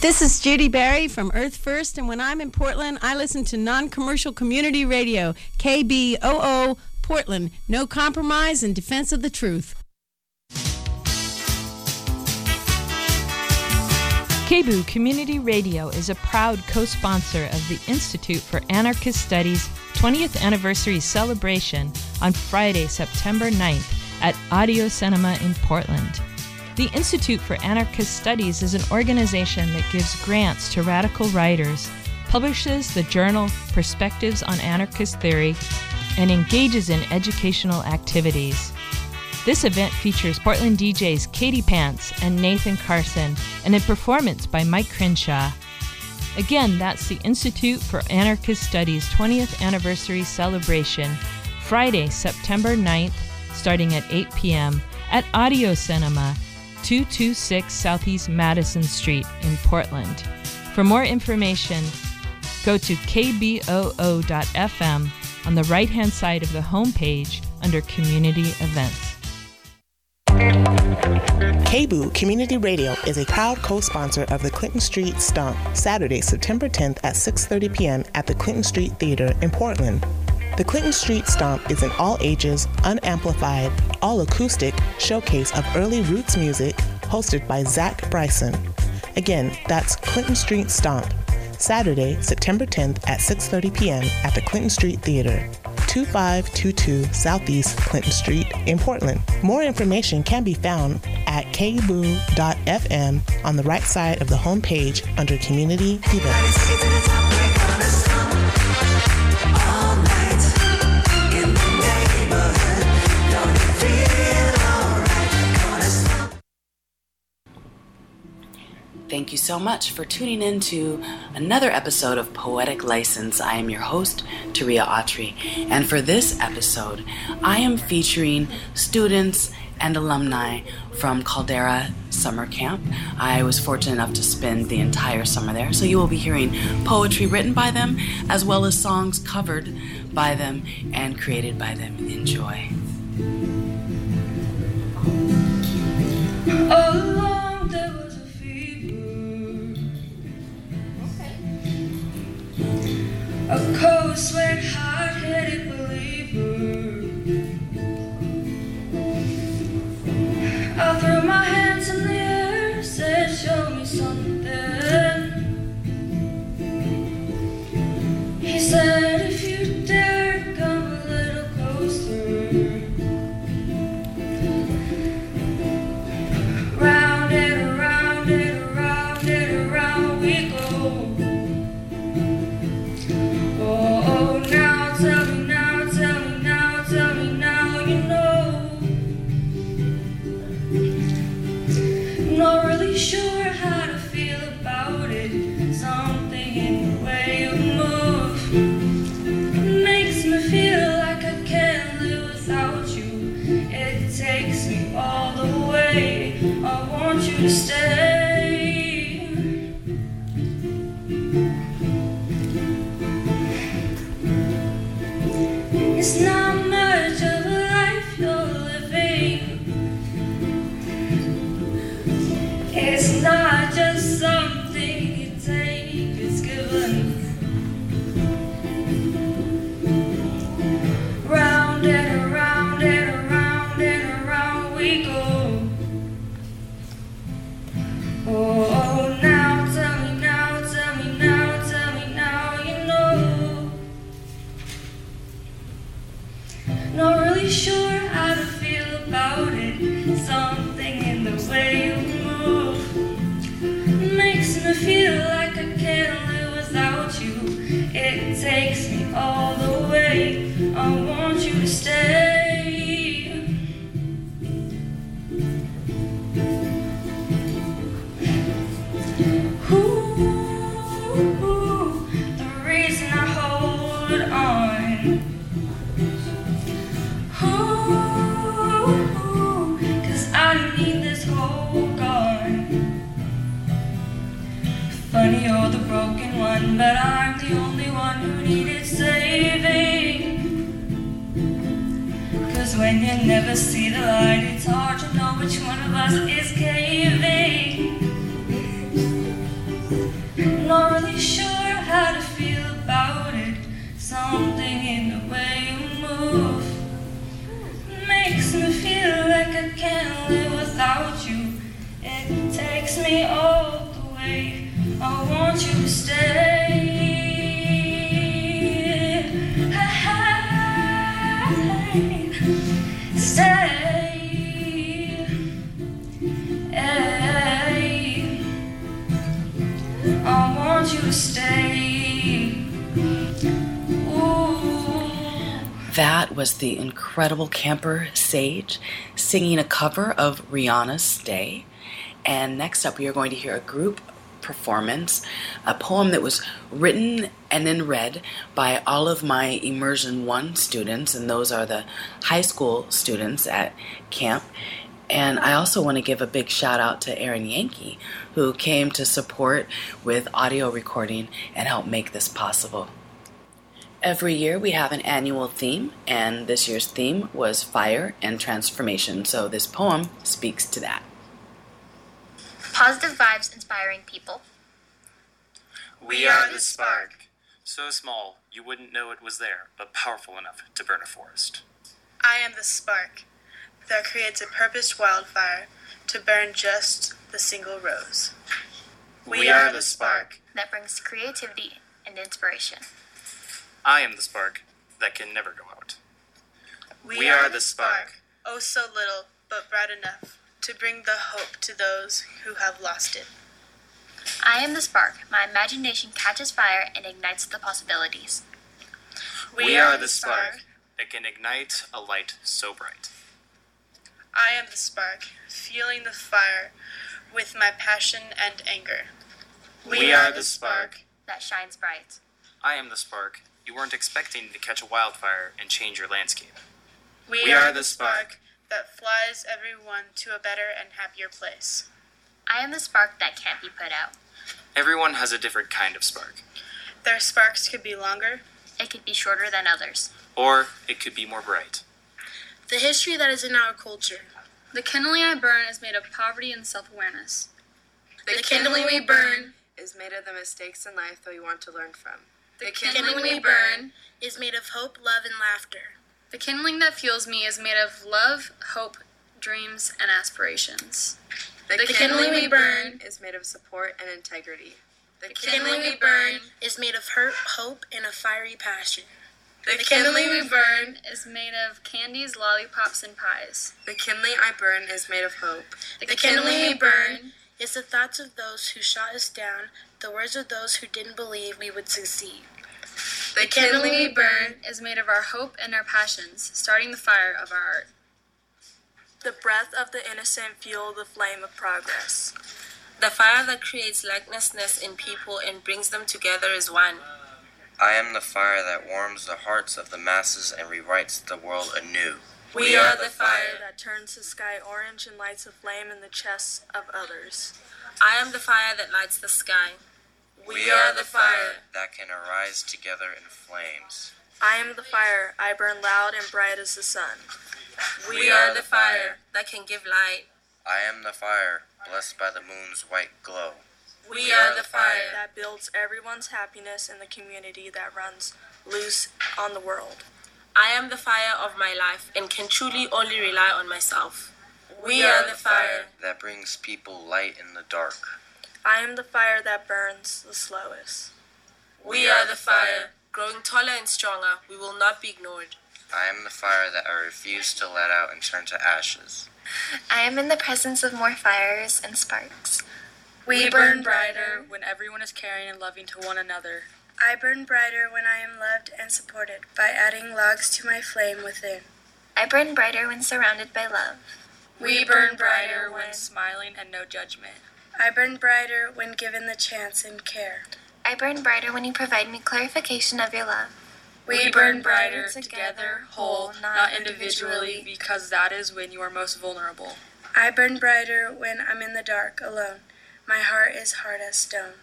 This is Judi Bari from Earth First, and when I'm in Portland, I listen to non commercial community radio, KBOO Portland. No compromise in defense of the truth. KBOO Community Radio is a proud co sponsor of the Institute for Anarchist Studies 20th anniversary celebration on Friday, September 9th at Audio Cinema in Portland. The Institute for Anarchist Studies is an organization that gives grants to radical writers, publishes the journal Perspectives on Anarchist Theory, and engages in educational activities. This event features Portland DJs Katie Pants and Nathan Carson and a performance by Mike Crenshaw. Again, that's the Institute for Anarchist Studies 20th Anniversary Celebration, Friday, September 9th, starting at 8 p.m. at Audio Cinema, 226 Southeast Madison Street in Portland. For more information, go to kboo.fm on the right hand side of the homepage under Community Events. KBOO Community Radio is a proud co-sponsor of the Clinton Street Stomp, Saturday, September 10th at 6:30 p.m. at the Clinton Street Theater in Portland. The Clinton Street Stomp is an all ages, unamplified, all acoustic showcase of early roots music hosted by Zach Bryson. Again, that's Clinton Street Stomp, Saturday, September 10th at 6:30 p.m. at the Clinton Street Theater. 2522 Southeast Clinton Street in Portland. More information can be found at kboo.fm on the right side of the homepage under Community Events. Thank you so much for tuning in to another episode of Poetic License. I am your host, Taria Autry, and for this episode, I am featuring students and alumni from Caldera Summer Camp. I was fortunate enough to spend the entire summer there, so you will be hearing poetry written by them as well as songs covered by them and created by them. Enjoy. Along a cold sweat, hard-headed believer. I threw my hands incredible camper Sage singing a cover of Rihanna's Stay. And next up, we are going to hear a group performance, a poem that was written and then read by all of my Immersion 1 students, and those are the high school students at camp. And I also want to give a big shout out to Aaron Yankee, who came to support with audio recording and help make this possible. Every year we have an annual theme, and this year's theme was fire and transformation. So this poem speaks to that. Positive vibes inspiring people. We are the spark. So small, you wouldn't know it was there, but powerful enough to burn a forest. I am the spark that creates a purposed wildfire to burn just the single rose. We are the spark. that brings creativity and inspiration. I am the spark that can never go out. We are the spark. Oh, so little, but bright enough to bring the hope to those who have lost it. I am the spark. My imagination catches fire and ignites the possibilities. We are the spark that can ignite a light so bright. I am the spark, fueling the fire with my passion and anger. We are the spark. That shines bright. I am the spark. You weren't expecting to catch a wildfire and change your landscape. We, are the spark that flies everyone to a better and happier place. I am the spark that can't be put out. Everyone has a different kind of spark, Their sparks could be longer. It could be shorter than others. or it could be more bright. The history that is in our culture. The kindling I burn is made of poverty and self awareness. The kindling we burn is made of the mistakes in life that we want to learn from. The kindling we burn is made of hope, love, and laughter. The kindling that fuels me is made of love, hope, dreams, and aspirations. The, kindling we burn is made of support and integrity. The, kindling we burn is made of hurt, hope, and a fiery passion. The kindling we burn Is made of candies, lollipops, and pies. the kindling I burn is made of hope. The kindling we burn is the thoughts of those who shot us down, the words of those who didn't believe we would succeed. The kindling we burn Is made of our hope and our passions, starting the fire of our art. The breath of the innocent fuel the flame of progress. The fire that creates likenessness in people and brings them together is one. I am the fire that warms the hearts of the masses and rewrites the world anew. We are the fire. that turns the sky orange and lights a flame in the chests of others. I am the fire that lights the sky. We are the fire. that can arise together in flames. I am the fire, I burn loud and bright as the sun. We are the fire that can give light. I am the fire, blessed by the moon's white glow. We are the fire. that builds everyone's happiness in the community that runs loose on the world. I am the fire of my life and can truly only rely on myself. We are the fire. that brings people light in the dark. I am the fire that burns the slowest. We are the fire. Growing taller and stronger, we will not be ignored. I am the fire that I refuse to let out and turn to ashes. I am in the presence of more fires and sparks. We burn brighter when everyone is caring and loving to one another. I burn brighter when I am loved and supported by adding logs to my flame within. I burn brighter when surrounded by love. We burn brighter when smiling and no judgment. I burn brighter when given the chance and care. I burn brighter when you provide me clarification of your love. We burn brighter together, whole, not individually, because that is when you are most vulnerable. I burn brighter when I'm in the dark alone. My heart is hard as stone.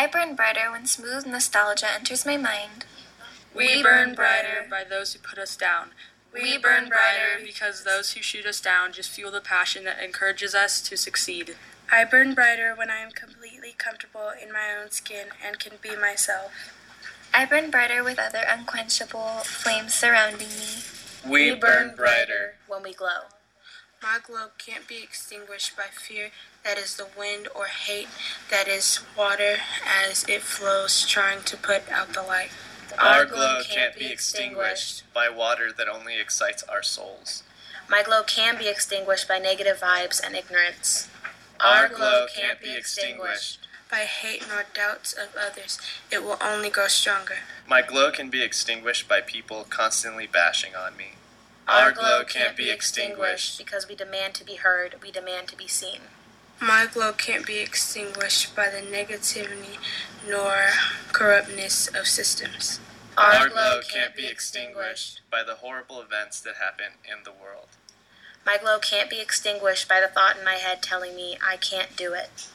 I burn brighter when smooth nostalgia enters my mind. We burn brighter by those who put us down. We burn brighter because those who shoot us down just fuel the passion that encourages us to succeed. I burn brighter when I am completely comfortable in my own skin and can be myself. I burn brighter with other unquenchable flames surrounding me. We burn brighter. when we glow. My glow can't be extinguished by fear that is the wind or hate that is water as it flows trying to put out the light. Our glow can't be extinguished by water that only excites our souls. My glow can be extinguished by negative vibes and ignorance. Our glow can't be extinguished. By hate nor doubts of others, it will only grow stronger. My glow can be extinguished by people constantly bashing on me. Our glow can't be extinguished. because we demand to be heard, we demand to be seen. My glow can't be extinguished by the negativity nor corruptness of systems. Our glow can't be extinguished by the horrible events that happen in the world. My glow can't be extinguished by the thought in my head telling me I can't do it.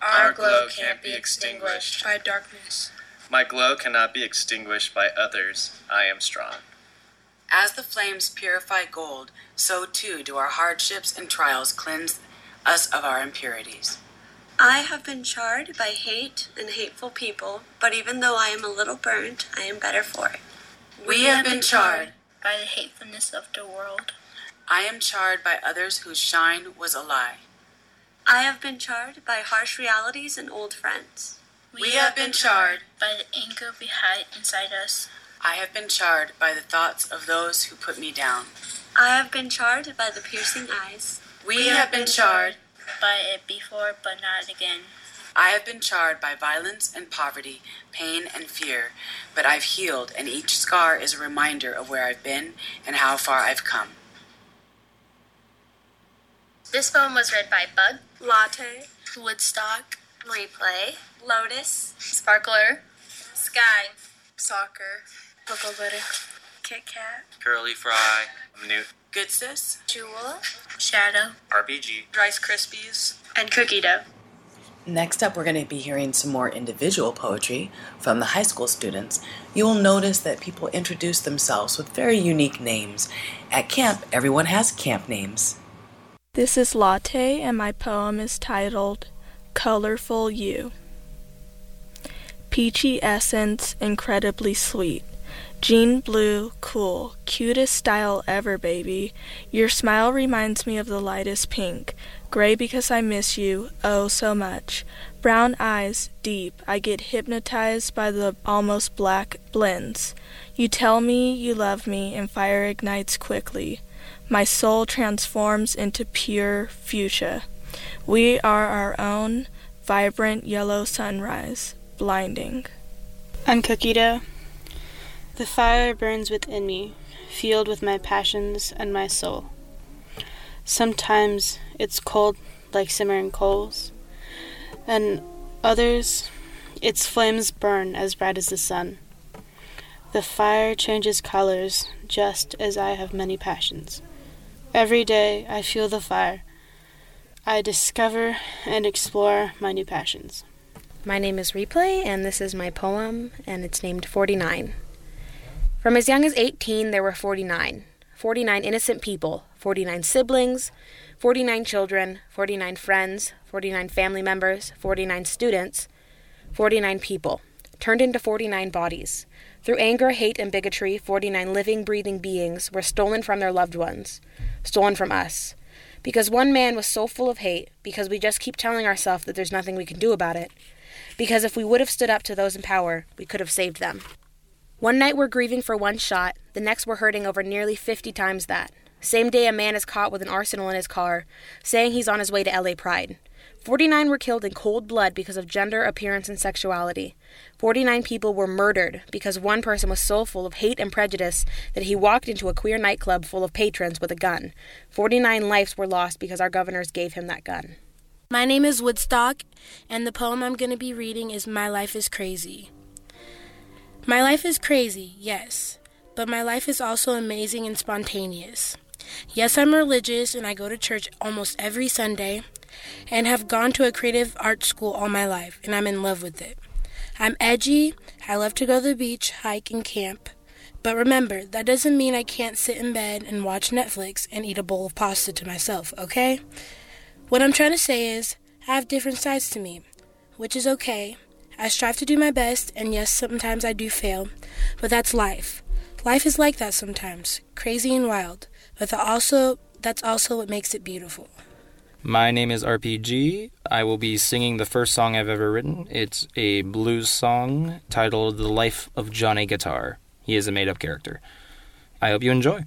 Our glow can't be extinguished by darkness. My glow cannot be extinguished by others. I am strong. As the flames purify gold, so too do our hardships and trials cleanse us of our impurities. I have been charred by hate and hateful people, but even though I am a little burnt, I am better for it. We have been charred. by the hatefulness of the world. I am charred by others whose shine was a lie. I have been charred by harsh realities and old friends. We have been charred. by the anger we hide inside us. I have been charred by the thoughts of those who put me down. I have been charred by the piercing eyes. We have been charred. by it before but not again. I have been charred by violence and poverty, pain and fear, but I've healed, and each scar is a reminder of where I've been and how far I've come. This poem was read by Bug, Latte, Woodstock, replay, lotus, Sparkler, Sky, Soccer. Cocoa butter, Kit Kat, Curly Fry, Newt, Good sis? Jewel, Shadow, RBG, Rice Krispies. and cookie dough. Next up, we're going to be hearing some more individual poetry from the high school students. You will notice that people introduce themselves with very unique names. At camp, everyone has camp names. This is Latte, and my poem is titled Colorful You. Peachy essence, incredibly sweet. Jean blue, cool, cutest style ever, baby. Your smile reminds me of the lightest pink. Gray because I miss you, oh so much. Brown eyes, deep. I get hypnotized by the almost black blends. You tell me you love me, and fire ignites quickly. My soul transforms into pure fuchsia. We are our own vibrant yellow sunrise, blinding. I'm cookie dough. The fire burns within me, fueled with my passions and my soul. Sometimes it's cold like simmering coals, and others its flames burn as bright as the sun. The fire changes colors just as I have many passions. Every day I feel the fire. I discover and explore my new passions. My name is Replay, and this is my poem, and it's named 49. From as young as 18, there were 49. 49 innocent people, 49 siblings, 49 children, 49 friends, 49 family members, 49 students, 49 people, turned into 49 bodies. Through anger, hate, and bigotry, 49 living, breathing beings were stolen from their loved ones, stolen from us. Because one man was so full of hate, because we just keep telling ourselves that there's nothing we can do about it, because if we would have stood up to those in power, we could have saved them. One night we're grieving for one shot, the next we're hurting over nearly 50 times that. Same day a man is caught with an arsenal in his car, saying he's on his way to LA Pride. 49 were killed in cold blood because of gender, appearance, and sexuality. 49 people were murdered because one person was so full of hate and prejudice that he walked into a queer nightclub full of patrons with a gun. 49 lives were lost because our governors gave him that gun. My name is Woodstock, and the poem I'm going to be reading is My Life is Crazy. My life is crazy, yes, but my life is also amazing and spontaneous. Yes, I'm religious and I go to church almost every Sunday and have gone to a creative art school all my life, and I'm in love with it. I'm edgy, I love to go to the beach, hike, and camp. But remember, that doesn't mean I can't sit in bed and watch Netflix and eat a bowl of pasta to myself, okay? What I'm trying to say is, I have different sides to me, which is okay. I strive to do my best, and yes, sometimes I do fail, but that's life. Life is like that sometimes, crazy and wild, but the also that's also what makes it beautiful. My name is RPG. I will be singing the first song I've ever written. It's a blues song titled The Life of Johnny Guitar. He is a made up character. I hope you enjoy.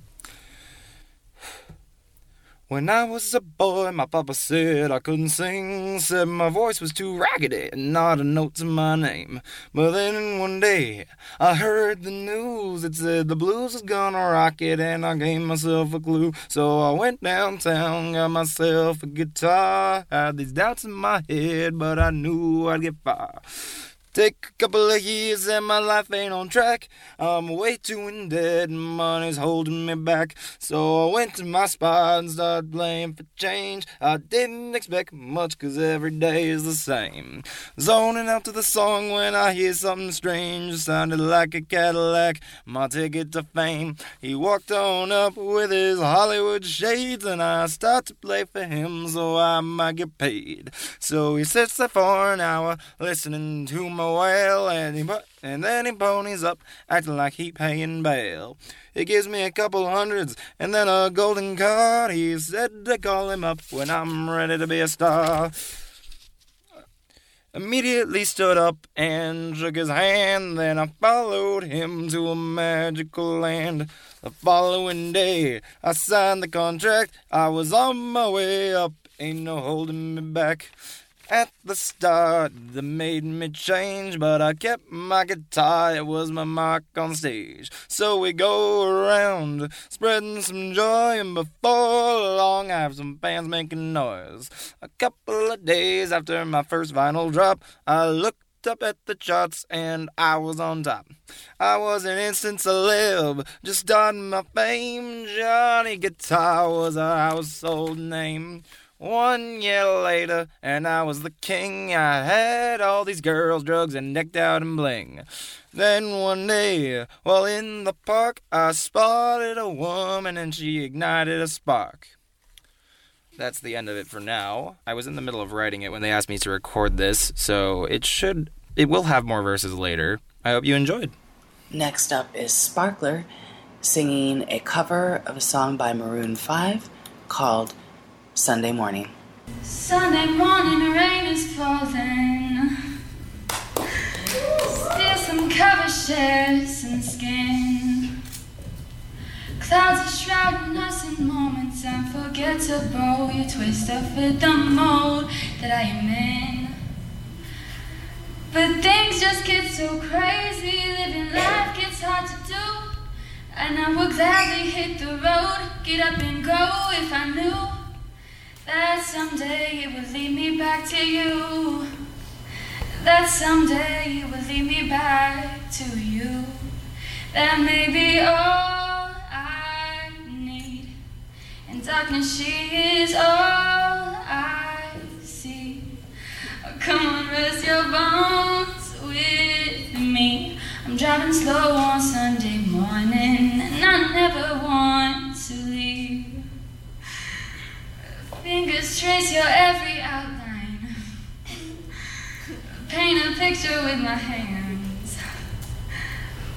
When I was a boy, my papa said I couldn't sing, said my voice was too raggedy and not a note to my name. But then one day I heard the news, it said the blues was gonna rock it, and I gave myself a clue. So I went downtown, got myself a guitar, had these doubts in my head, but I knew I'd get far. Take a couple of years and my life ain't on track. I'm way too in debt money's holding me back. So I went to my spot and started playing for change. I didn't expect much cause every day is the same. Zoning out to the song when I hear something strange. Sounded like a Cadillac, my ticket to fame. He walked on up with his Hollywood shades and I start to play for him so I might get paid. So he sits there for an hour listening to my wail and he put, and then he ponies up acting like he paying bail. He gives me a couple hundreds and then a golden card. He said to call him up when I'm ready to be a star. Immediately stood up and shook his hand. Then I followed him to a magical land. The following day, I signed the contract. I was on my way up, ain't no holding me back. At the start, that made me change, but I kept my guitar, it was my mark on stage. So we go around, spreading some joy, and before long I have some fans making noise. A couple of days after my first vinyl drop, I looked up at the charts and I was on top. I was an instant celeb, just starting my fame. Johnny Guitar was a household name. One year later, and I was the king. I had all these girls, drugs, and decked out in bling. Then one day, while in the park, I spotted a woman and she ignited a spark. That's the end of it for now. I was in the middle of writing it when they asked me to record this, so it should. It will have more verses later. I hope you enjoyed. Next up is Sparkler singing a cover of a song by Maroon 5 called Sunday Morning. Sunday morning, the rain is falling. Still some cover shares and skin. Clouds are shrouding us in moments unforgettable. You twist to fit the mold that I am in. But things just get so crazy, living life gets hard to do. And I would gladly hit the road, get up and go if I knew that someday it would lead me back to you. That someday it would lead me back to you. That may be all I need. In darkness, she is all I see. Oh, come on, rest your bones with me. I'm driving slow on Sunday morning, and I never want Fingers trace your every outline. Paint a picture with my hands.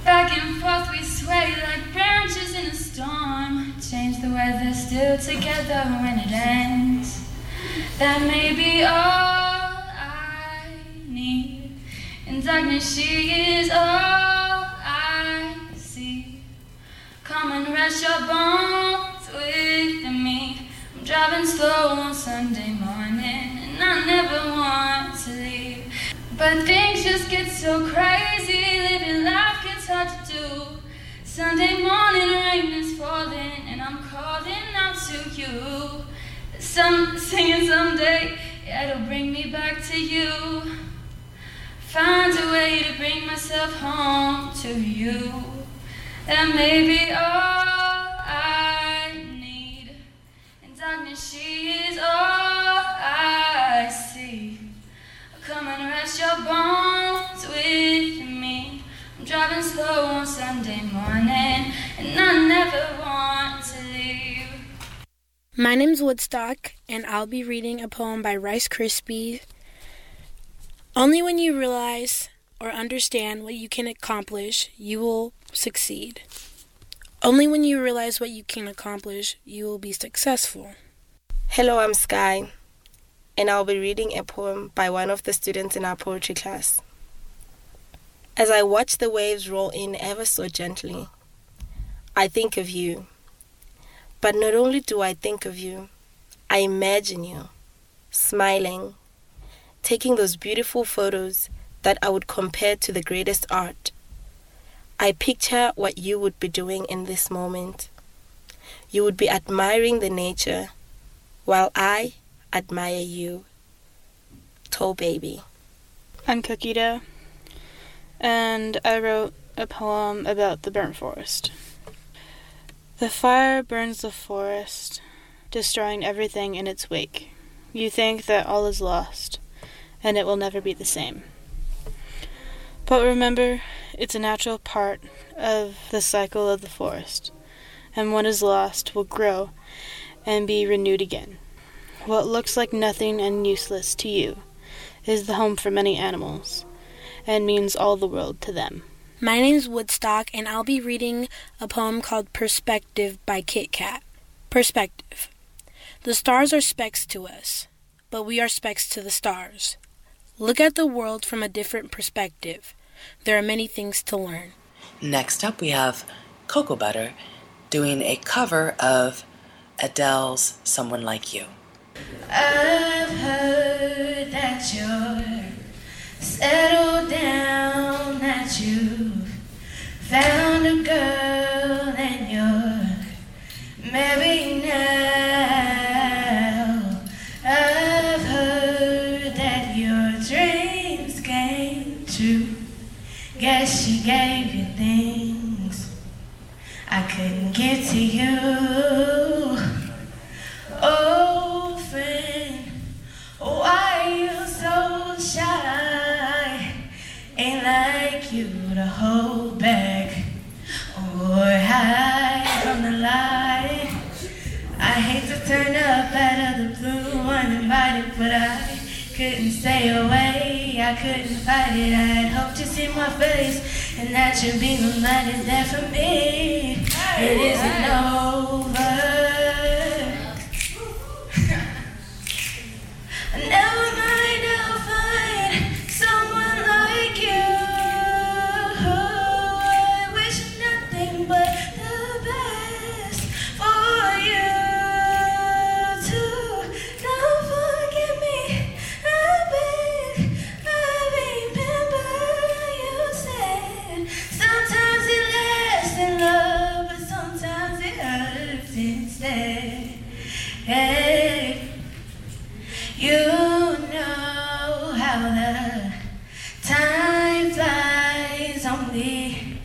Back and forth we sway like branches in a storm. Change the weather, still together when it ends. That may be all I need. In darkness, she is all I see. Come and rest your bones with me. Driving slow on Sunday morning, and I never want to leave. But things just get so crazy, living life gets hard to do. Sunday morning, rain is falling, and I'm calling out to you. Some singing someday, it'll bring me back to you. Find a way to bring myself home to you. That may be all oh, Darkness, she is all I see. Come and rest your bones with me. I'm driving slow on Sunday morning, and I never want to leave. My name's Woodstock, and I'll be reading a poem by Rice Krispies. Only when you realize or understand what you can accomplish, you will succeed. Only when you realize what you can accomplish, you will be successful. Hello, I'm Sky, and I'll be reading a poem by one of the students in our poetry class. As I watch the waves roll in ever so gently, I think of you. But not only do I think of you, I imagine you, smiling, taking those beautiful photos that I would compare to the greatest art. I picture what you would be doing in this moment. You would be admiring the nature while I admire you. Toe baby. I'm Dough, and I wrote a poem about the burnt forest. The fire burns the forest, destroying everything in its wake. You think that all is lost, and it will never be the same. But remember, it's a natural part of the cycle of the forest, and what is lost will grow and be renewed again. What looks like nothing and useless to you is the home for many animals, and means all the world to them. My name's Woodstock, and I'll be reading a poem called Perspective by Kit Kat. Perspective. The stars are specks to us, but we are specks to the stars. Look at the world from a different perspective. There are many things to learn. Next up, we have Cocoa Butter doing a cover of Adele's Someone Like You. I've heard that you're settled down, that you found a girl and you're married now. I've heard that your dreams came true. Guess she gave you things I couldn't give to you. Oh, friend, why you so shy? Ain't like you to hold back or hide from the light. I hate to turn up out of the blue uninvited, but I couldn't stay away. I couldn't fight it. I'd hope to see my face and that you'd be reminded that for me it isn't over. You know how the time flies only.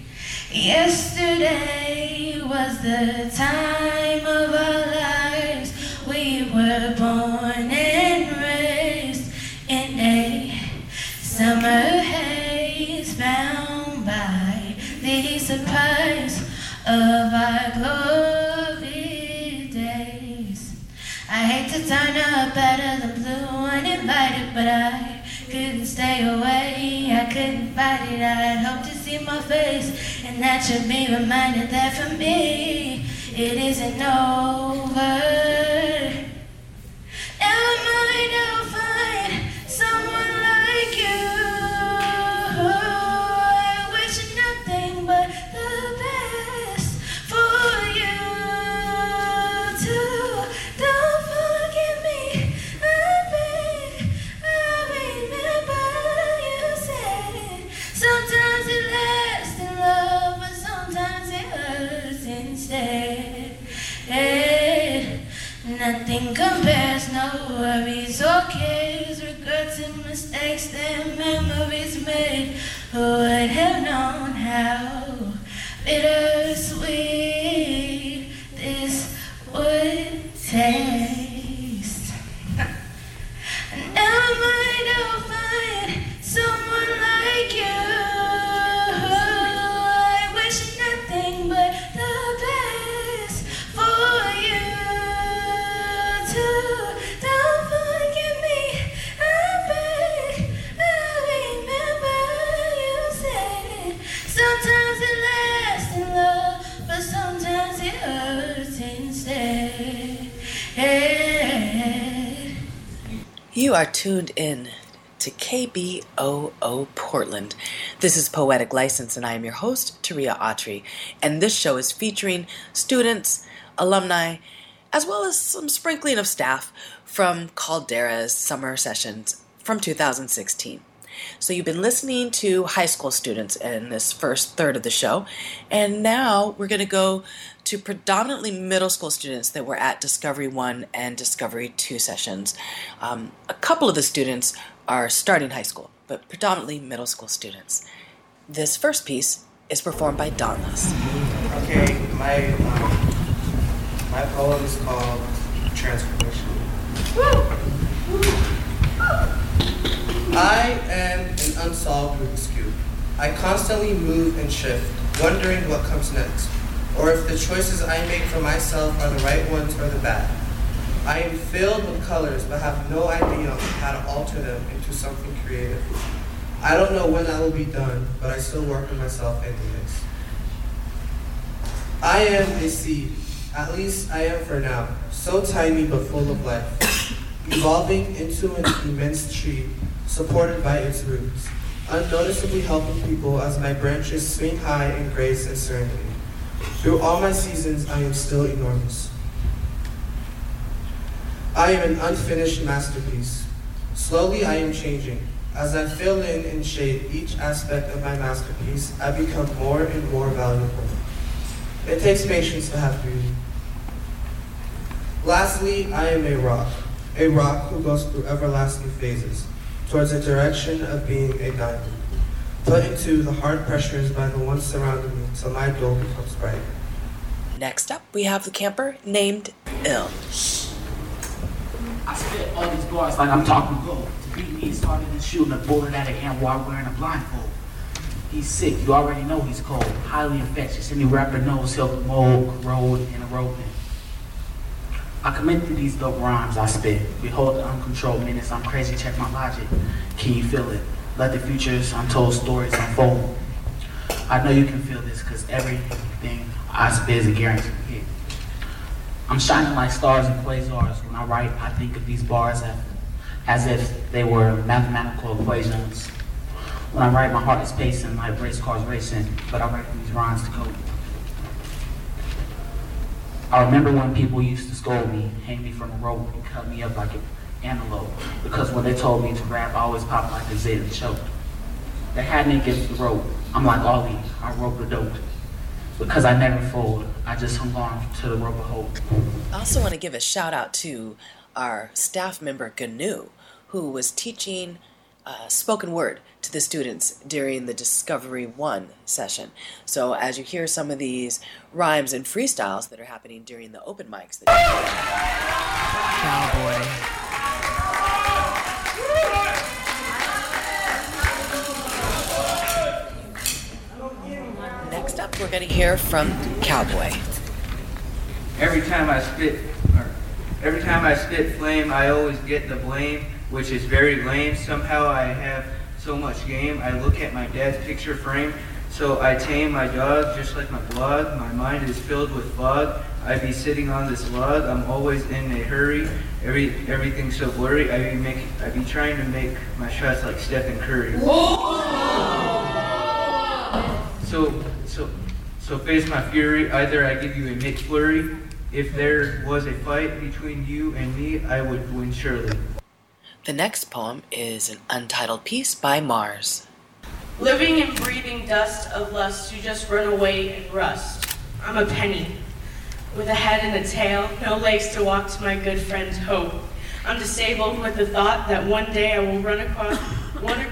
Yesterday was the time Hate up out of the blue uninvited, but I couldn't stay away. I couldn't fight it. I'd hope to see my face, and that should be reminded that for me it isn't over. That memories made. Who would have known how bittersweet You are tuned in to KBOO Portland. This is Poetic License, and I am your host, Taria Autry. And this show is featuring students, alumni, as well as some sprinkling of staff from Caldera's summer sessions from 2016. So you've been listening to high school students in this first third of the show, and now we're going to go to predominantly middle school students that were at Discovery 1 and Discovery 2 sessions. Um, a couple of the students are starting high school, but predominantly middle school students. This first piece is performed by Dauntless. Okay, my um, my poem is called Transformation. I am an unsolved Rubik's cube. I constantly move and shift, wondering what comes next, or if the choices I make for myself are the right ones or the bad. I am filled with colors, but have no idea on how to alter them into something creative. I don't know when that will be done, but I still work on myself anyways. I am a seed, at least I am for now, so tiny but full of life, evolving into an immense tree, supported by its roots, unnoticeably helping people as my branches swing high in grace and serenity. Through all my seasons, I am still enormous. I am an unfinished masterpiece. Slowly I am changing. As I fill in and shape each aspect of my masterpiece, I become more and more valuable. It takes patience to have beauty. Lastly, I am a rock, a rock who goes through everlasting phases, towards a direction of being a diamond, put into the hard pressures by the ones surrounding me till my goal becomes bright. Next up, we have the camper named Ill. I spit all these bars like I'm talking gold. To beat me, started and shooting a bullet at an ant while wearing a blindfold. He's sick, you already know he's cold. Highly infectious, any rapper knows he'll mold, corrode, and erode me. I commit to these dope rhymes I spit. Behold the uncontrolled menace, I'm crazy, check my logic. Can you feel it? Let the future's untold stories unfold. I know you can feel this, cause everything I spit is a guaranteed hit. I'm shining like stars and quasars. When I write, I think of these bars as, if they were mathematical equations. When I write, my heart is pacing like race cars racing, but I write these rhymes to cope. I remember when people used to scold me, hang me from a rope, and cut me up like an antelope. Because when they told me to rap, I always popped like a zit and choked. They had me against the rope. I'm like Ali, I rope the dope. Because I never fold, I just hung on to the rope of hope. I also want to give a shout out to our staff member Ganu, who was teaching uh, spoken word to the students during the Discovery One session. So as you hear some of these rhymes and freestyles that are happening during the open mics, that Cowboy. next up we're going to hear from Cowboy. Every time I spit, every time I spit flame, I always get the blame, which is very lame. Somehow I have so much game. I look at my dad's picture frame, so I tame my dog just like my blood. My mind is filled with blood. I be sitting on this log. I'm always in a hurry. Every everything's so blurry. I be make I be trying to make my shots like Stephen Curry. So so so face my fury. Either I give you a mixed flurry. If there was a fight between you and me, I would win surely. The next poem is an untitled piece by Mars. Living and breathing dust of lust, you just run away and rust. I'm a penny, with a head and a tail, no legs to walk to my good friend Hope. I'm disabled with the thought that one day I will run across, one,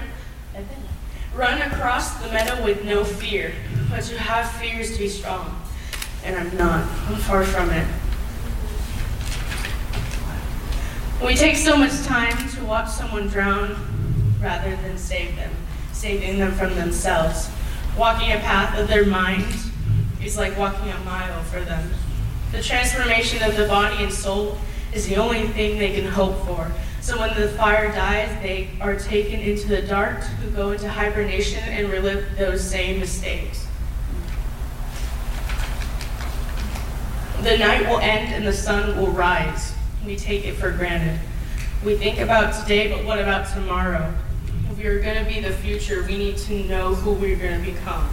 run across the meadow with no fear. But you have fears to be strong, and I'm not. I'm far from it. We take so much time to watch someone drown rather than save them, saving them from themselves. Walking a path of their mind is like walking a mile for them. The transformation of the body and soul is the only thing they can hope for. So when the fire dies, they are taken into the dark who go into hibernation and relive those same mistakes. The night will end and the sun will rise. We take it for granted. We think about today, but what about tomorrow? If we are going to be the future, we need to know who we're going to become.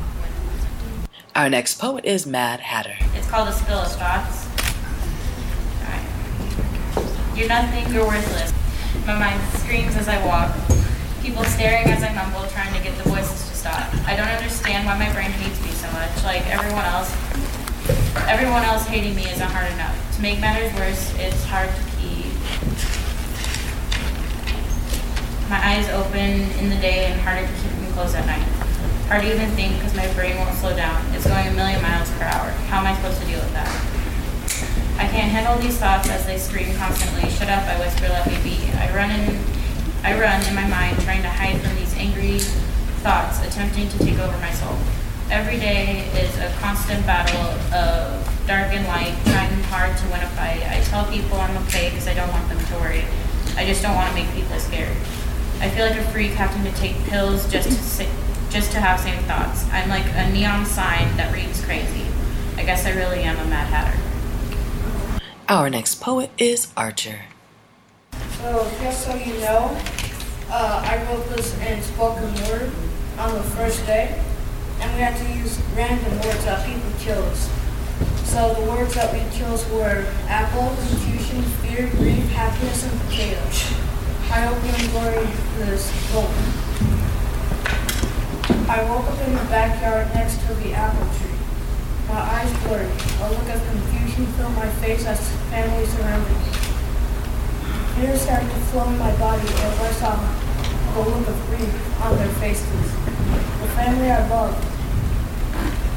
Our next poet is Mad Hatter. It's called A Spill of Thoughts. Alright. You're nothing, you're worthless. My mind screams as I walk. People staring as I mumble, trying to get the voices to stop. I don't understand why my brain hates me so much. Like everyone else, everyone else hating me isn't hard enough. To make matters worse, it's hard to keep my eyes open in the day and harder to keep them closed at night. Hard to even think because my brain won't slow down. It's going a million miles per hour. How am I supposed to deal with that? I can't handle these thoughts as they scream constantly. Shut up, I whisper, let me be. I run in I run in my mind trying to hide from these angry thoughts, attempting to take over my soul. Every day is a constant battle of dark and light, trying hard to win a fight. I tell people I'm okay because I don't want them to worry. I just don't want to make people scared. I feel like a freak having to take pills just to sit, just to have same thoughts. I'm like a neon sign that reads crazy. I guess I really am a Mad Hatter. Our next poet is Archer. So, just so you know, uh, I wrote this in spoken word on the first day, and we had to use random words that people chose. So the words that we chose were apple, confusion, fear, grief, happiness, and potato. I hope you enjoy this poem. I woke up in the backyard next to the apple tree. My eyes blurred. A look of confusion filled my face as family surrounded me. Fear started to flow in my body as I saw the look of grief on their faces. The family I loved,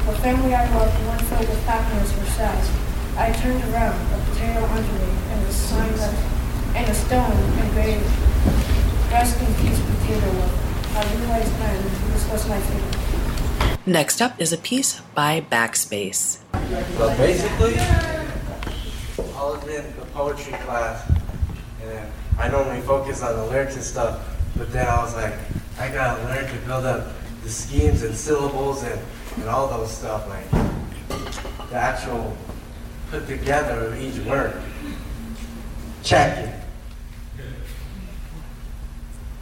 the family I loved, one filled with happiness or sad. I turned around, a potato under me, and a sign that, and a stone engraved, "Rest in peace, potato lover." I realized then this was my fate. Next up is a piece by Backspace. So basically, I was in the poetry class, and I normally focus on the lyrics and stuff, but then I was like, I gotta learn to build up the schemes and syllables and, and all those stuff, like the actual put together of each word. Check it.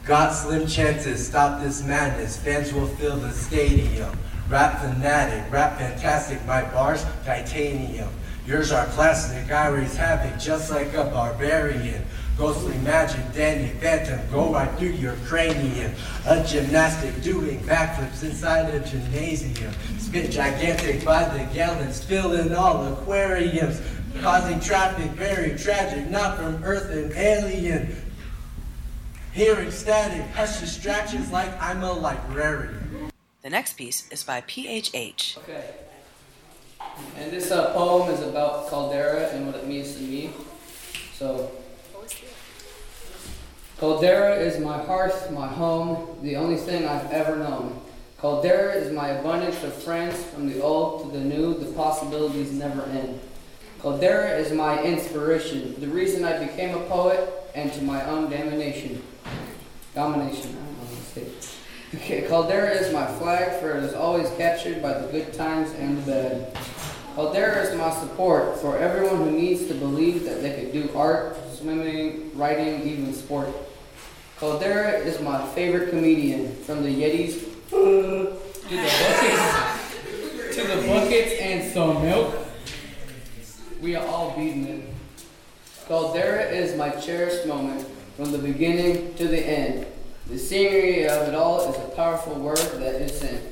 Got slim chances, stop this madness. Fans will fill the stadium. Rap fanatic, rap fantastic. My bars, titanium. Yours are plastic, I raise havoc just like a barbarian. Ghostly magic, Danny Phantom, go right through your cranium. A gymnastic doing backflips inside a gymnasium. Spit gigantic by the gallons, filling all aquariums. Causing traffic, very tragic, not from Earth and alien. Hearing static, hush distractions like I'm a librarian. The next piece is by PHH. Okay. And this uh, poem is about Caldera and what it means to me. So, Caldera is my hearth, my home, the only thing I've ever known. Caldera is my abundance of friends, from the old to the new, the possibilities never end. Caldera is my inspiration, the reason I became a poet, and to my own damnation. Domination. Okay, Caldera is my flag, for it is always captured by the good times and the bad. Caldera is my support for everyone who needs to believe that they could do art, swimming, writing, even sport. Caldera is my favorite comedian, from the Yetis to the buckets, to the buckets and some milk. We are all beaten it. Caldera is my cherished moment, from the beginning to the end. The scenery of it all is a powerful word that is sent.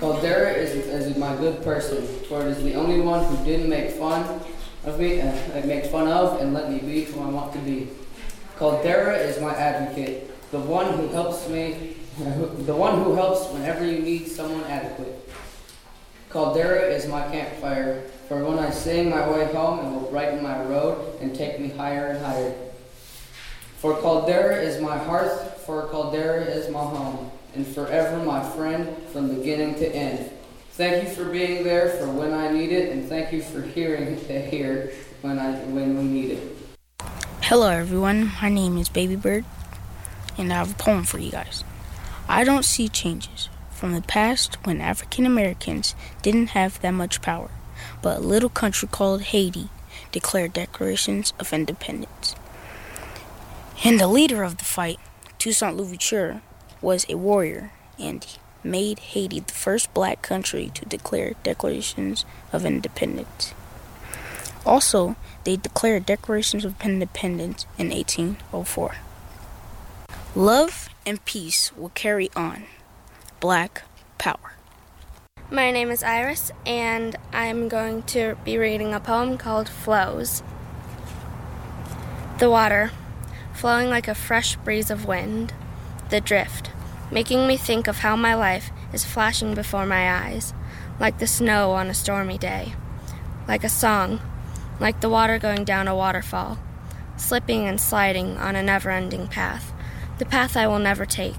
Caldera is, is my good person, for it is the only one who didn't make fun of me, uh, make fun of, and let me be who I want to be. Caldera is my advocate, the one who helps me, the one who helps whenever you need someone adequate. Caldera is my campfire, for when I sing my way home, it will brighten my road and take me higher and higher. For Caldera is my hearth, for Caldera is my home, and forever my friend from beginning to end. Thank you for being there for when I need it, and thank you for hearing it here when I when we need it. Hello, everyone. My name is Baby Bird, and I have a poem for you guys. I don't see changes from the past when African Americans didn't have that much power, but a little country called Haiti declared declarations of independence. And the leader of the fight, Toussaint Louverture, was a warrior and made Haiti the first black country to declare declarations of independence. Also, they declared declarations of independence in 1804. Love and peace will carry on. Black power. My name is Iris, and I'm going to be reading a poem called Flows. The water, flowing like a fresh breeze of wind, the drift, making me think of how my life is flashing before my eyes, like the snow on a stormy day, like a song, like the water going down a waterfall, slipping and sliding on a never ending path, the path I will never take.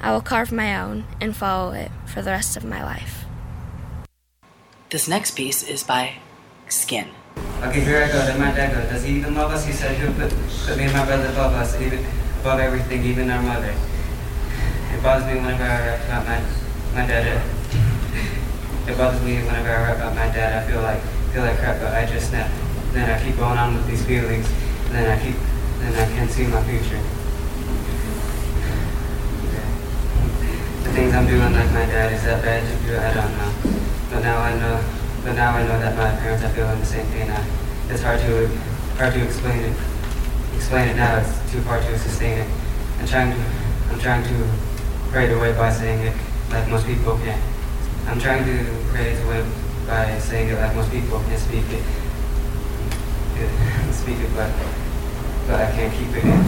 I will carve my own and follow it for the rest of my life. This next piece is by Skin. Okay, here I go. Then my dad goes, Does he even love us? He said he'll put, put me and my brother above us, even above everything, even our mother. It bothers me whenever I rap about my, my dad. It bothers me whenever I rap about my dad. I feel like feel like crap, but I just snap. Then I keep going on with these feelings. And then I keep, then I can see my future. The things I'm doing like my dad, is that bad to do? I don't know. But now I know, but now I know that my parents are feeling the same pain. I, it's hard to, hard to explain it. Explain it now. It's too hard to sustain it. I'm trying to, I'm trying to pray it away by saying it like most people can. I'm trying to pray it away by saying it like most people can speak it. Speak it, but but I can't keep it in.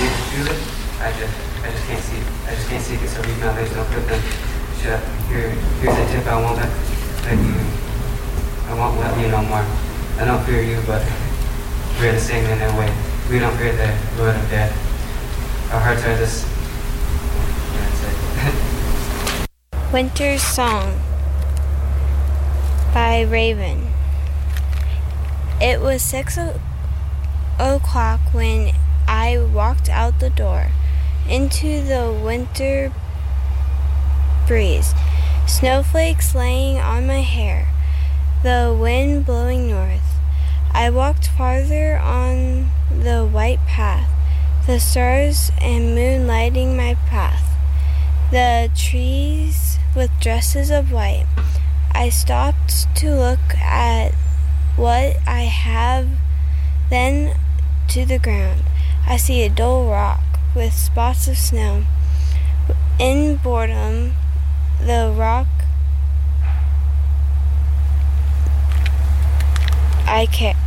You feel it? I just I just can't see it. I just can't see it. So read my legs, don't put them shut. Here here's a tip I won't let, let you I won't let you no more. I don't fear you, but we're the same in a way. We don't fear the Lord of death. Our hearts are it. Winter's Song by Raven. It was six o'clock when I walked out the door into the winter breeze, snowflakes laying on my hair, the wind blowing north. I walked farther on the white path, the stars and moon lighting my path, the trees with dresses of white. I stopped to look at what I have, then to the ground. I see a dull rock with spots of snow. In boredom, the rock I kicked.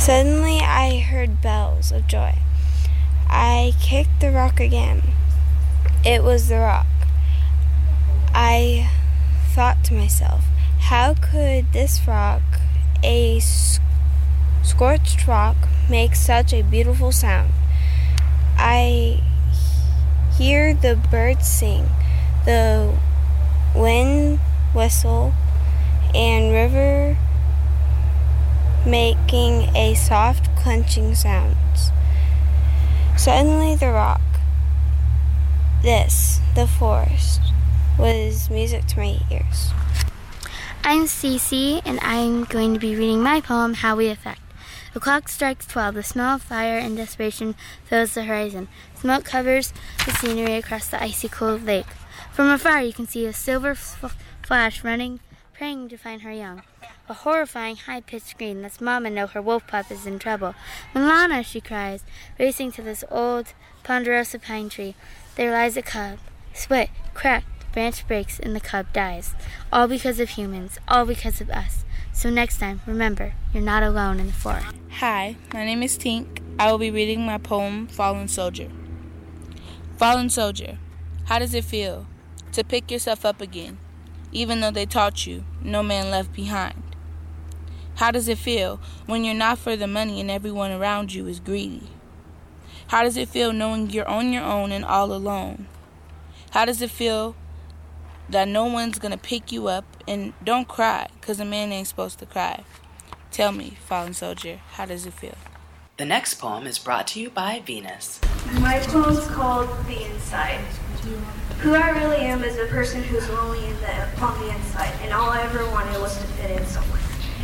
Suddenly, I heard bells of joy. I kicked the rock again. It was the rock. I thought to myself, how could this rock, a scorched rock, make such a beautiful sound? I hear the birds sing, the wind whistle, and river making a soft clenching sounds. Suddenly the rock, this, the forest, was music to my ears. I'm Cece, and I'm going to be reading my poem, How We Affect. The clock strikes 12. The smell of fire and desperation fills the horizon. Smoke covers the scenery across the icy cold lake. From afar, you can see a silver f- flash running, praying to find her young. A horrifying high pitched scream lets Mama know her wolf pup is in trouble. Milana, she cries, racing to this old ponderosa pine tree. There lies a cub. Split, cracked, branch breaks, and the cub dies. All because of humans, all because of us. So next time, remember, you're not alone in the forest. Hi, my name is Tink. I will be reading my poem, Fallen Soldier. Fallen Soldier, how does it feel to pick yourself up again, even though they taught you no man left behind? How does it feel when you're not for the money and everyone around you is greedy? How does it feel knowing you're on your own and all alone? How does it feel that no one's gonna pick you up and don't cry because a man ain't supposed to cry? Tell me, fallen soldier, how does it feel? The next poem is brought to you by Venus. My poem's called The Inside. Who I really am is a person who's lonely in the, on the inside, and all I ever wanted was to fit in somewhere.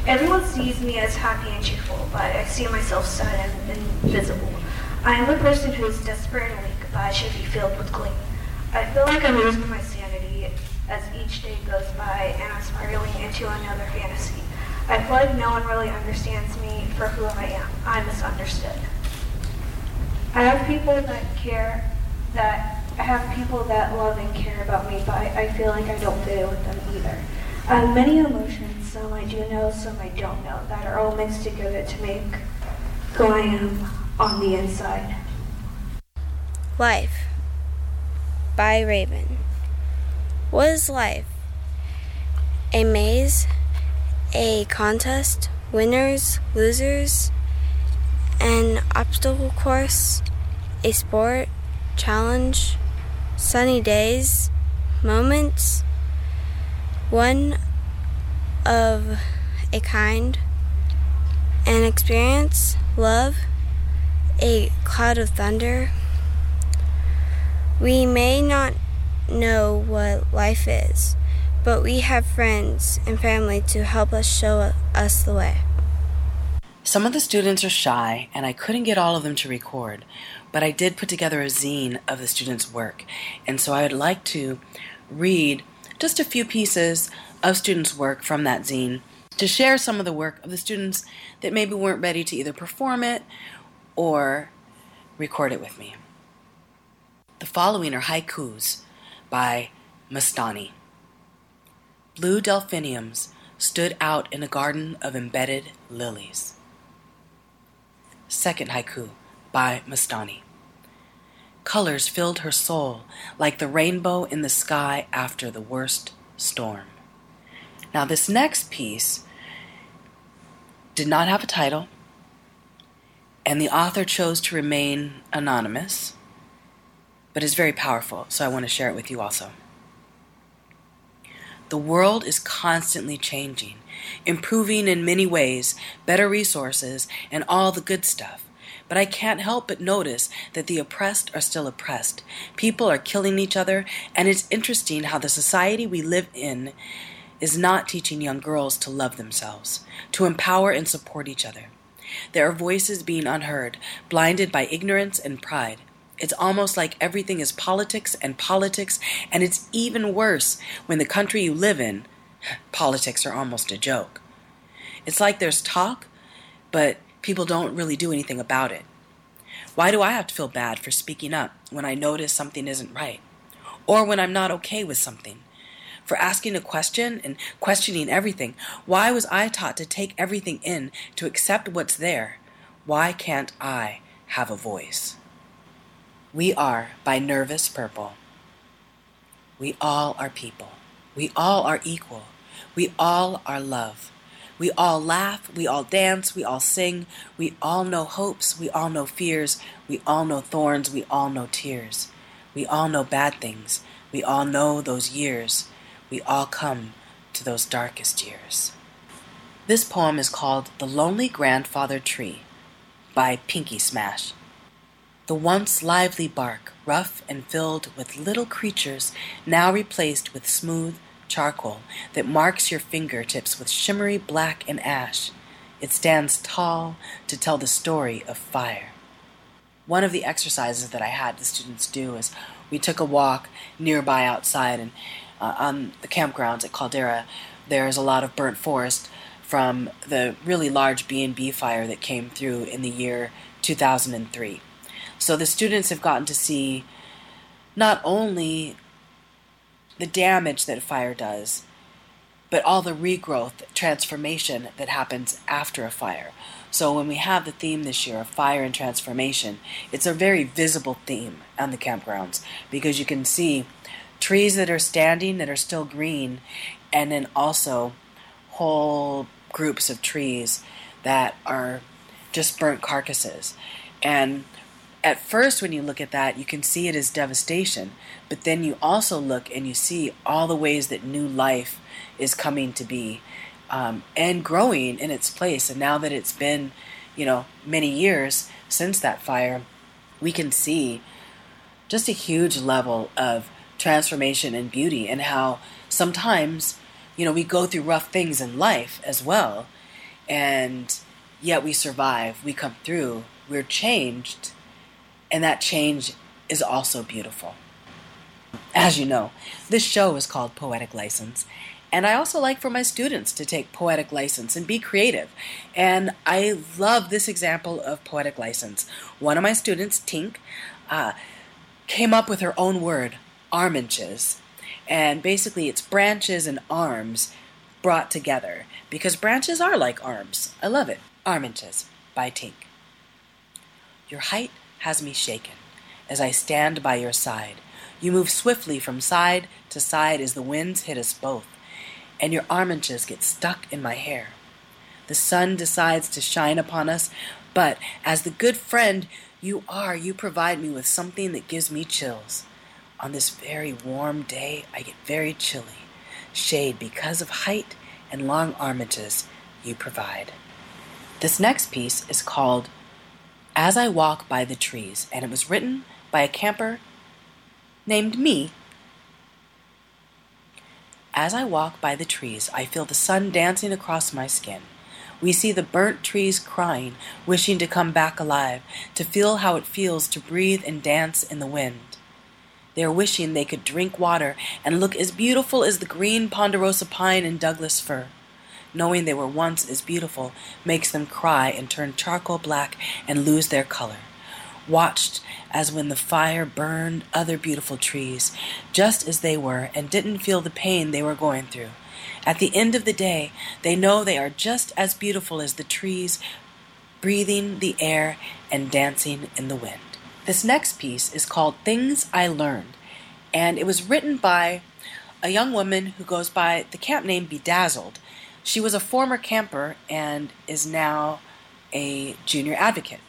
Everyone sees me as happy and cheerful, but I see myself sad and invisible. I am a person who is desperate and weak, but I should be filled with glee. I feel like I'm losing my sanity as each day goes by and I'm spiraling into another fantasy. I feel like no one really understands me for who I am. I'm misunderstood. I have people that care, that I have people that love and care about me, but I, I feel like I don't fit in with them either. I have many emotions, some I do know, some I don't know, that are all mixed together to make who I am on the inside. Life by Raven. What is life? A maze? A contest? Winners? Losers? An obstacle course? A sport? Challenge? Sunny days? Moments? One of a kind? An experience? Love? A cloud of thunder? We may not know what life is, but we have friends and family to help us show us the way. Some of the students are shy, and I couldn't get all of them to record, but I did put together a zine of the students' work, and so I would like to read just a few pieces of students' work from that zine to share some of the work of the students that maybe weren't ready to either perform it or record it with me. The following are haikus by Mastani. Blue delphiniums stood out in a garden of embedded lilies. Second haiku by Mastani. Colors filled her soul like the rainbow in the sky after the worst storm. Now, this next piece did not have a title, and the author chose to remain anonymous but is very powerful, so I want to share it with you also. The world is constantly changing, improving in many ways, better resources, and all the good stuff. But I can't help but notice that the oppressed are still oppressed. People are killing each other, and it's interesting how the society we live in is not teaching young girls to love themselves, to empower and support each other. There are voices being unheard, blinded by ignorance and pride. It's almost like everything is politics and politics, and it's even worse when the country you live in, politics are almost a joke. It's like there's talk, but people don't really do anything about it. Why do I have to feel bad for speaking up when I notice something isn't right? Or when I'm not okay with something? For asking a question and questioning everything, why was I taught to take everything in, to accept what's there? Why can't I have a voice? We are by Nervous Purple. We all are people. We all are equal. We all are love. We all laugh. We all dance. We all sing. We all know hopes. We all know fears. We all know thorns. We all know tears. We all know bad things. We all know those years. We all come to those darkest years. This poem is called The Lonely Grandfather Tree by Pinky Smash. The once lively bark, rough and filled with little creatures, now replaced with smooth charcoal that marks your fingertips with shimmery black and ash. It stands tall to tell the story of fire. One of the exercises that I had the students do is we took a walk nearby outside and uh, on the campgrounds at Caldera there's a lot of burnt forest from the really large B&B fire that came through in the year 2003. So the students have gotten to see not only the damage that fire does, but all the regrowth, transformation that happens after a fire. So when we have the theme this year of fire and transformation, it's a very visible theme on the campgrounds because you can see trees that are standing that are still green, and then also whole groups of trees that are just burnt carcasses. And at first, when you look at that, you can see it as devastation, but then you also look and you see all the ways that new life is coming to be um, and growing in its place. And now that it's been, you know, many years since that fire, we can see just a huge level of transformation and beauty, and how sometimes, you know, we go through rough things in life as well. And yet we survive, we come through, we're changed, and that change is also beautiful. As you know, this show is called Poetic License, and I also like for my students to take poetic license and be creative. And I love this example of poetic license. One of my students, Tink, uh, came up with her own word, arminches. And basically, it's branches and arms brought together because branches are like arms. I love it. Arminches by Tink. Your height has me shaken as I stand by your side. You move swiftly from side to side as the winds hit us both, and your arminches get stuck in my hair. The sun decides to shine upon us, but as the good friend you are, you provide me with something that gives me chills. On this very warm day, I get very chilly. Shade because of height and long arminches you provide. This next piece is called As I Walk by the Trees, and it was written by a camper named me. As I walk by the trees, I feel the sun dancing across my skin. We see the burnt trees crying, wishing to come back alive, to feel how it feels to breathe and dance in the wind. They are wishing they could drink water and look as beautiful as the green ponderosa pine and Douglas fir. Knowing they were once as beautiful makes them cry and turn charcoal black and lose their color. Watched as when the fire burned other beautiful trees, just as they were, and didn't feel the pain they were going through. At the end of the day, they know they are just as beautiful as the trees, breathing the air and dancing in the wind. This next piece is called Things I Learned, and it was written by a young woman who goes by the camp name Bedazzled. She was a former camper and is now a junior advocate.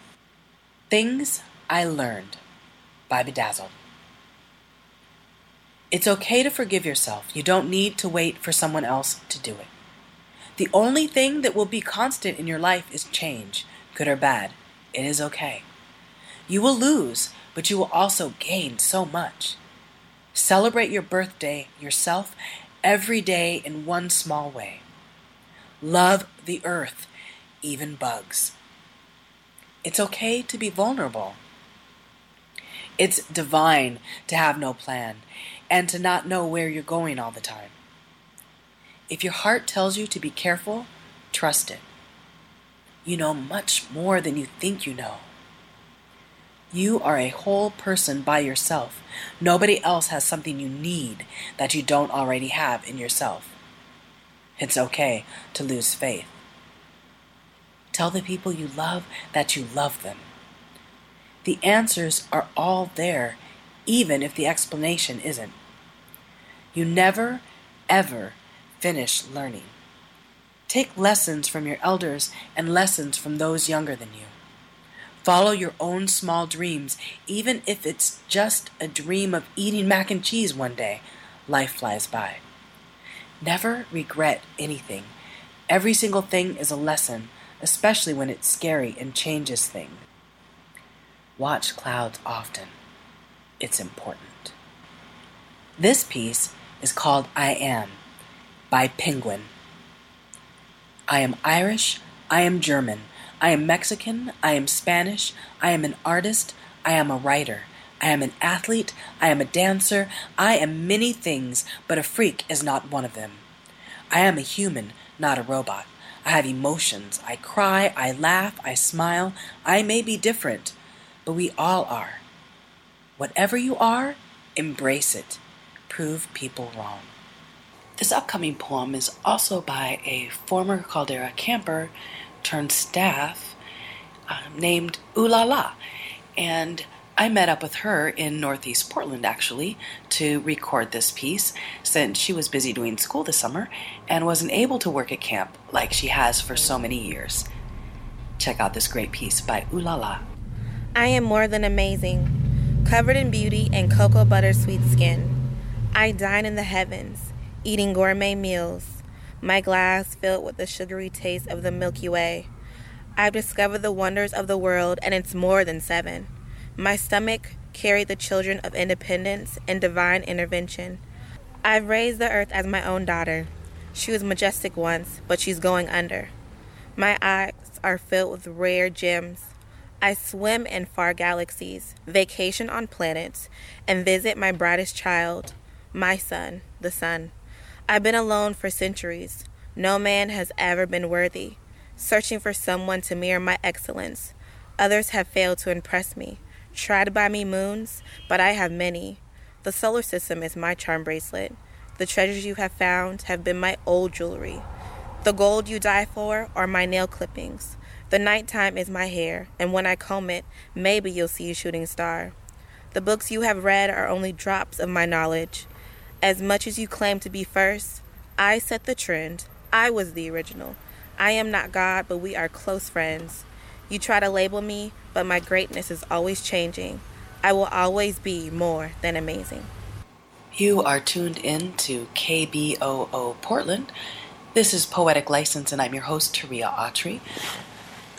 Things I Learned by Bedazzled. It's okay to forgive yourself. You don't need to wait for someone else to do it. The only thing that will be constant in your life is change, good or bad. It is okay. You will lose, but you will also gain so much. Celebrate your birthday yourself every day in one small way. Love the earth, even bugs. It's okay to be vulnerable. It's divine to have no plan and to not know where you're going all the time. If your heart tells you to be careful, trust it. You know much more than you think you know. You are a whole person by yourself. Nobody else has something you need that you don't already have in yourself. It's okay to lose faith. Tell the people you love that you love them. The answers are all there, even if the explanation isn't. You never, ever finish learning. Take lessons from your elders and lessons from those younger than you. Follow your own small dreams, even if it's just a dream of eating mac and cheese one day. Life flies by. Never regret anything. Every single thing is a lesson, especially when it's scary and changes things. Watch clouds often. It's important. This piece is called I Am by Penguin. I am Irish. I am German. I am Mexican. I am Spanish. I am an artist. I am a writer. I am an athlete. I am a dancer. I am many things, but a freak is not one of them. I am a human, not a robot. I have emotions. I cry. I laugh. I smile. I may be different, but we all are. Whatever you are, embrace it. Prove people wrong. This upcoming poem is also by a former Caldera camper turned staff uh, named Ooh La La. And I met up with her in Northeast Portland actually to record this piece since she was busy doing school this summer and wasn't able to work at camp like she has for so many years. Check out this great piece by Ooh La La. I am more than amazing, covered in beauty and cocoa butter sweet skin. I dine in the heavens, eating gourmet meals, my glass filled with the sugary taste of the Milky Way. I've discovered the wonders of the world, and it's more than seven. My stomach carried the children of independence and divine intervention. I've raised the earth as my own daughter. She was majestic once, but she's going under. My eyes are filled with rare gems. I swim in far galaxies, vacation on planets, and visit my brightest child, my son, the sun. I've been alone for centuries. No man has ever been worthy, searching for someone to mirror my excellence. Others have failed to impress me, tried buy me moons, but I have many. The solar system is my charm bracelet. The treasures you have found have been my old jewelry. The gold you die for are my nail clippings. The nighttime is my hair, and when I comb it, maybe you'll see a shooting star. The books you have read are only drops of my knowledge. As much as you claim to be first, I set the trend. I was the original. I am not God, but we are close friends. You try to label me, but my greatness is always changing. I will always be more than amazing. You are tuned in to KBOO Portland. This is Poetic License, and I'm your host, Turiya Autry.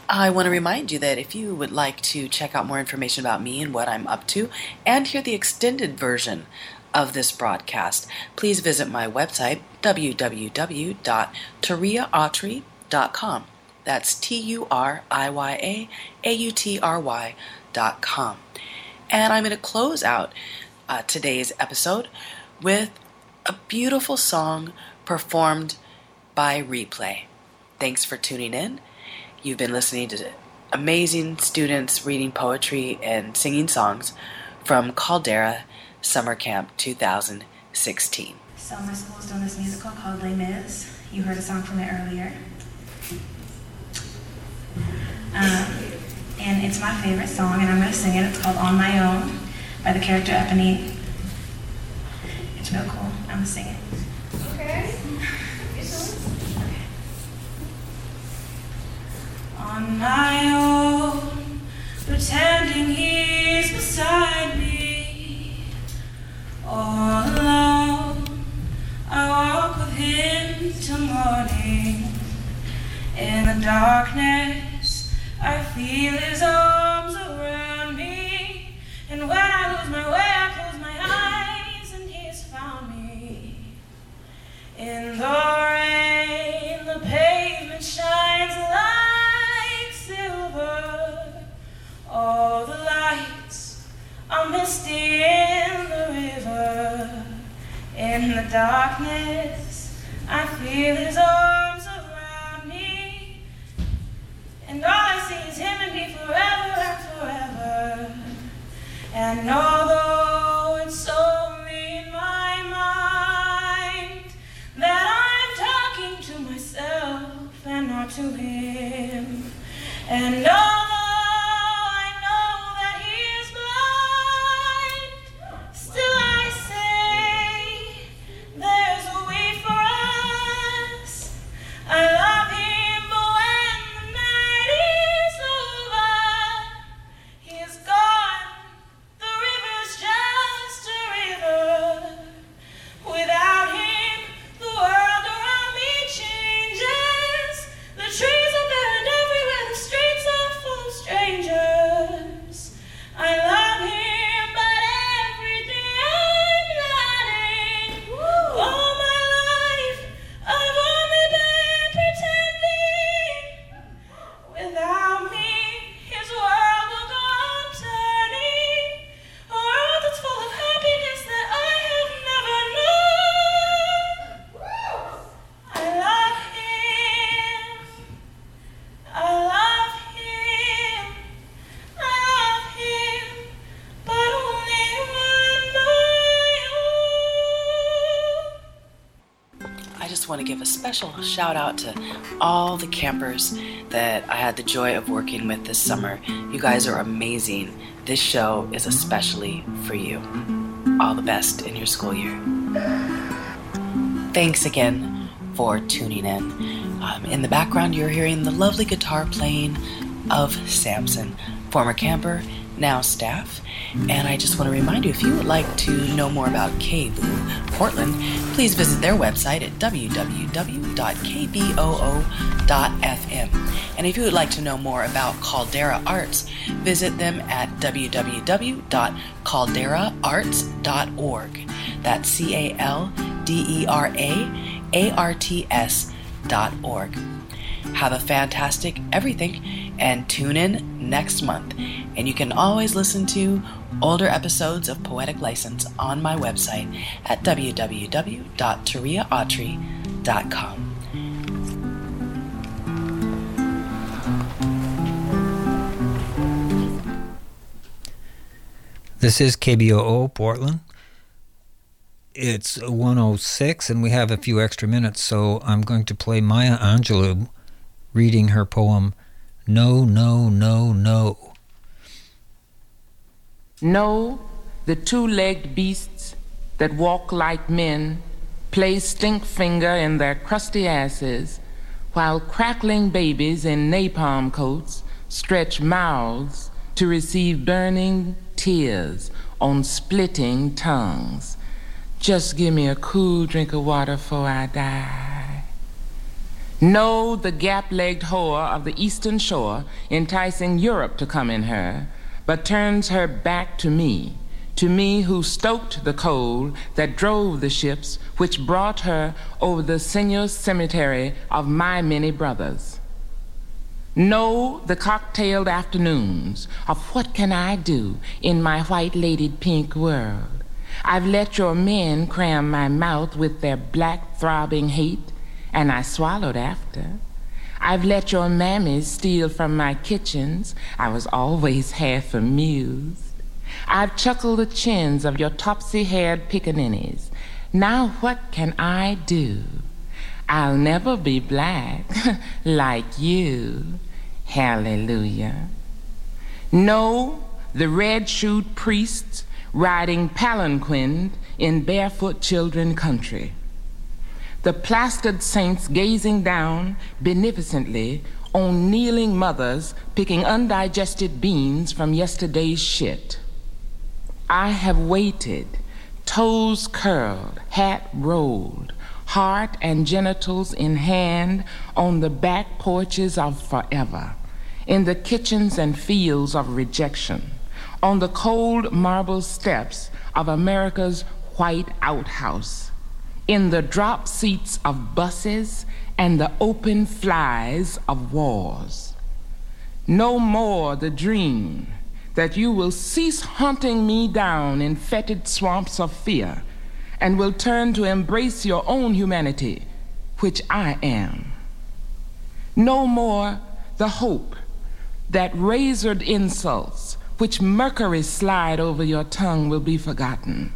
I want to remind you that if you would like to check out more information about me and what I'm up to, and hear the extended version of this broadcast, please visit my website, www.turiyaautry.com. That's T U R I Y A A U T R Y dot com. And I'm going to close out uh, today's episode with a beautiful song performed by Replay. Thanks for tuning in. You've been listening to amazing students reading poetry and singing songs from Caldera Summer Camp 2016. So my school's doing this musical called Les Mis. You heard a song from it earlier. Um, and it's my favorite song, and I'm going to sing it. It's called On My Own by the character Eponine. It's real cool. I'm going to sing it. Okay. okay. On my own, pretending he's beside me. All alone, I walk with him till morning. In the darkness, I feel his arms around me. And when I lose my way, I close my eyes, and he's found me. In the rain, the pavement shines like silver. All the lights are misty in the river. In the darkness, I feel his arms And all I see is him and me forever and forever. And although it's only in my mind that I'm talking to myself and not to him. And although want to give a special shout out to all the campers that I had the joy of working with this summer. You guys are amazing. This show is especially for you. All the best in your school year. Thanks again for tuning in. Um, in the background, you're hearing the lovely guitar playing of Samson, former camper, now staff. And I just want to remind you if you would like to know more about KBOO Portland, please visit their website at www.kboo.fm. And if you would like to know more about Caldera Arts, visit them at www.calderaarts.org. That's C A L D E R A A R T S dot org. Have a fantastic everything and tune in next month. And you can always listen to older episodes of Poetic License on my website at www.turiyaautry.com. This is KBOO Portland. It's 106, and we have a few extra minutes, so I'm going to play Maya Angelou reading her poem, No, No, No, No. No, the two legged beasts that walk like men play stink finger in their crusty asses, while crackling babies in napalm coats stretch mouths to receive burning tears on splitting tongues. Just give me a cool drink of water before I die. No, the gap legged whore of the eastern shore, enticing Europe to come in her, but turns her back to me, to me who stoked the coal that drove the ships which brought her over the sinuous cemetery of my many brothers. No the cocktailed afternoons of what can I do in my white ladied pink world. I've let your men cram my mouth with their black throbbing hate, and I swallowed after. I've let your mammy steal from my kitchens. I was always half amused. I've chuckled the chins of your topsy haired pickaninnies. Now what can I do? I'll never be black like you. Hallelujah. No, the red shoed priests riding palanquin in barefoot children country. The plastered saints gazing down beneficently on kneeling mothers picking undigested beans from yesterday's shit. I have waited, toes curled, hat rolled, heart and genitals in hand on the back porches of forever, in the kitchens and fields of rejection, on the cold marble steps of America's white outhouse, in the drop seats of buses and the open flies of wars. No more the dream that you will cease hunting me down in fetid swamps of fear and will turn to embrace your own humanity, which I am. No more the hope that razored insults which mercury slide over your tongue will be forgotten,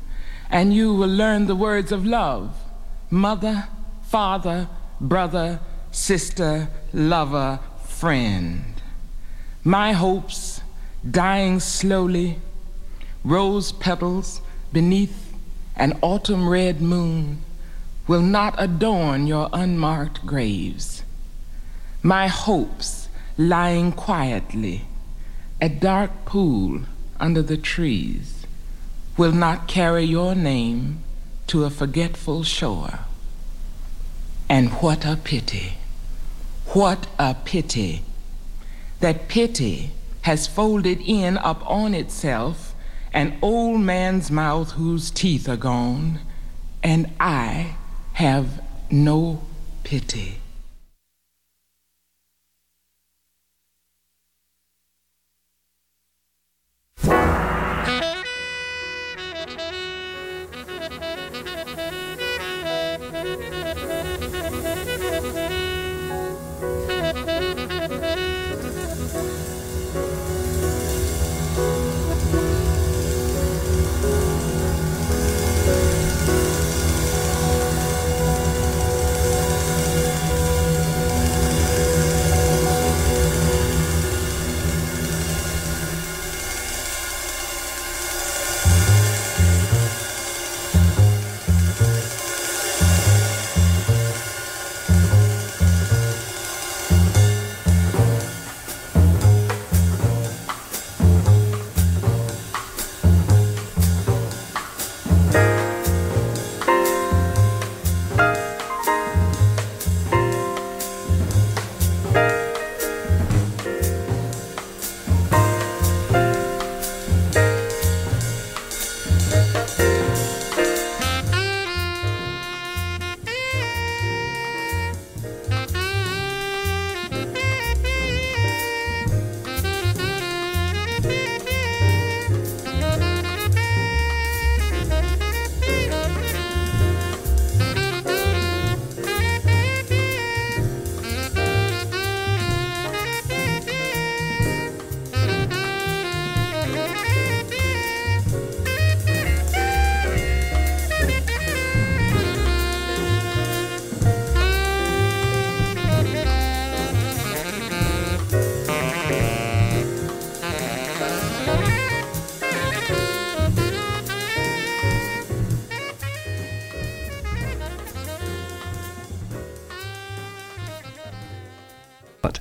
and you will learn the words of love mother, father, brother, sister, lover, friend. My hopes dying slowly, rose petals beneath an autumn red moon will not adorn your unmarked graves. My hopes lying quietly, a dark pool under the trees, will not carry your name to a forgetful shore. And what a pity, what a pity that pity has folded in upon itself an old man's mouth whose teeth are gone, and I have no pity.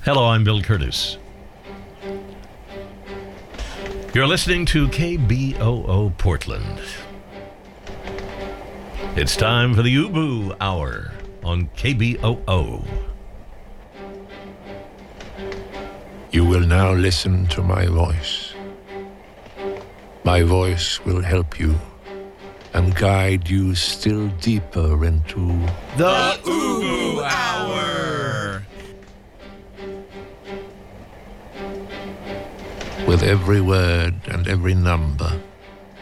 Hello, I'm Bill Curtis. You're listening to KBOO Portland. It's time for the Ubu Hour on KBOO. You will now listen to my voice. My voice will help you and guide you still deeper into The Ubu With every word and every number,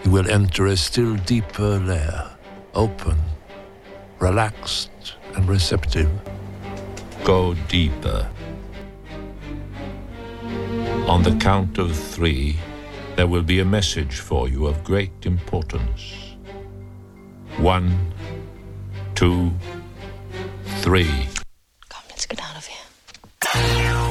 you will enter a still deeper layer, open, relaxed, and receptive. Go deeper. On the count of three, there will be a message for you of great importance. One, two, three.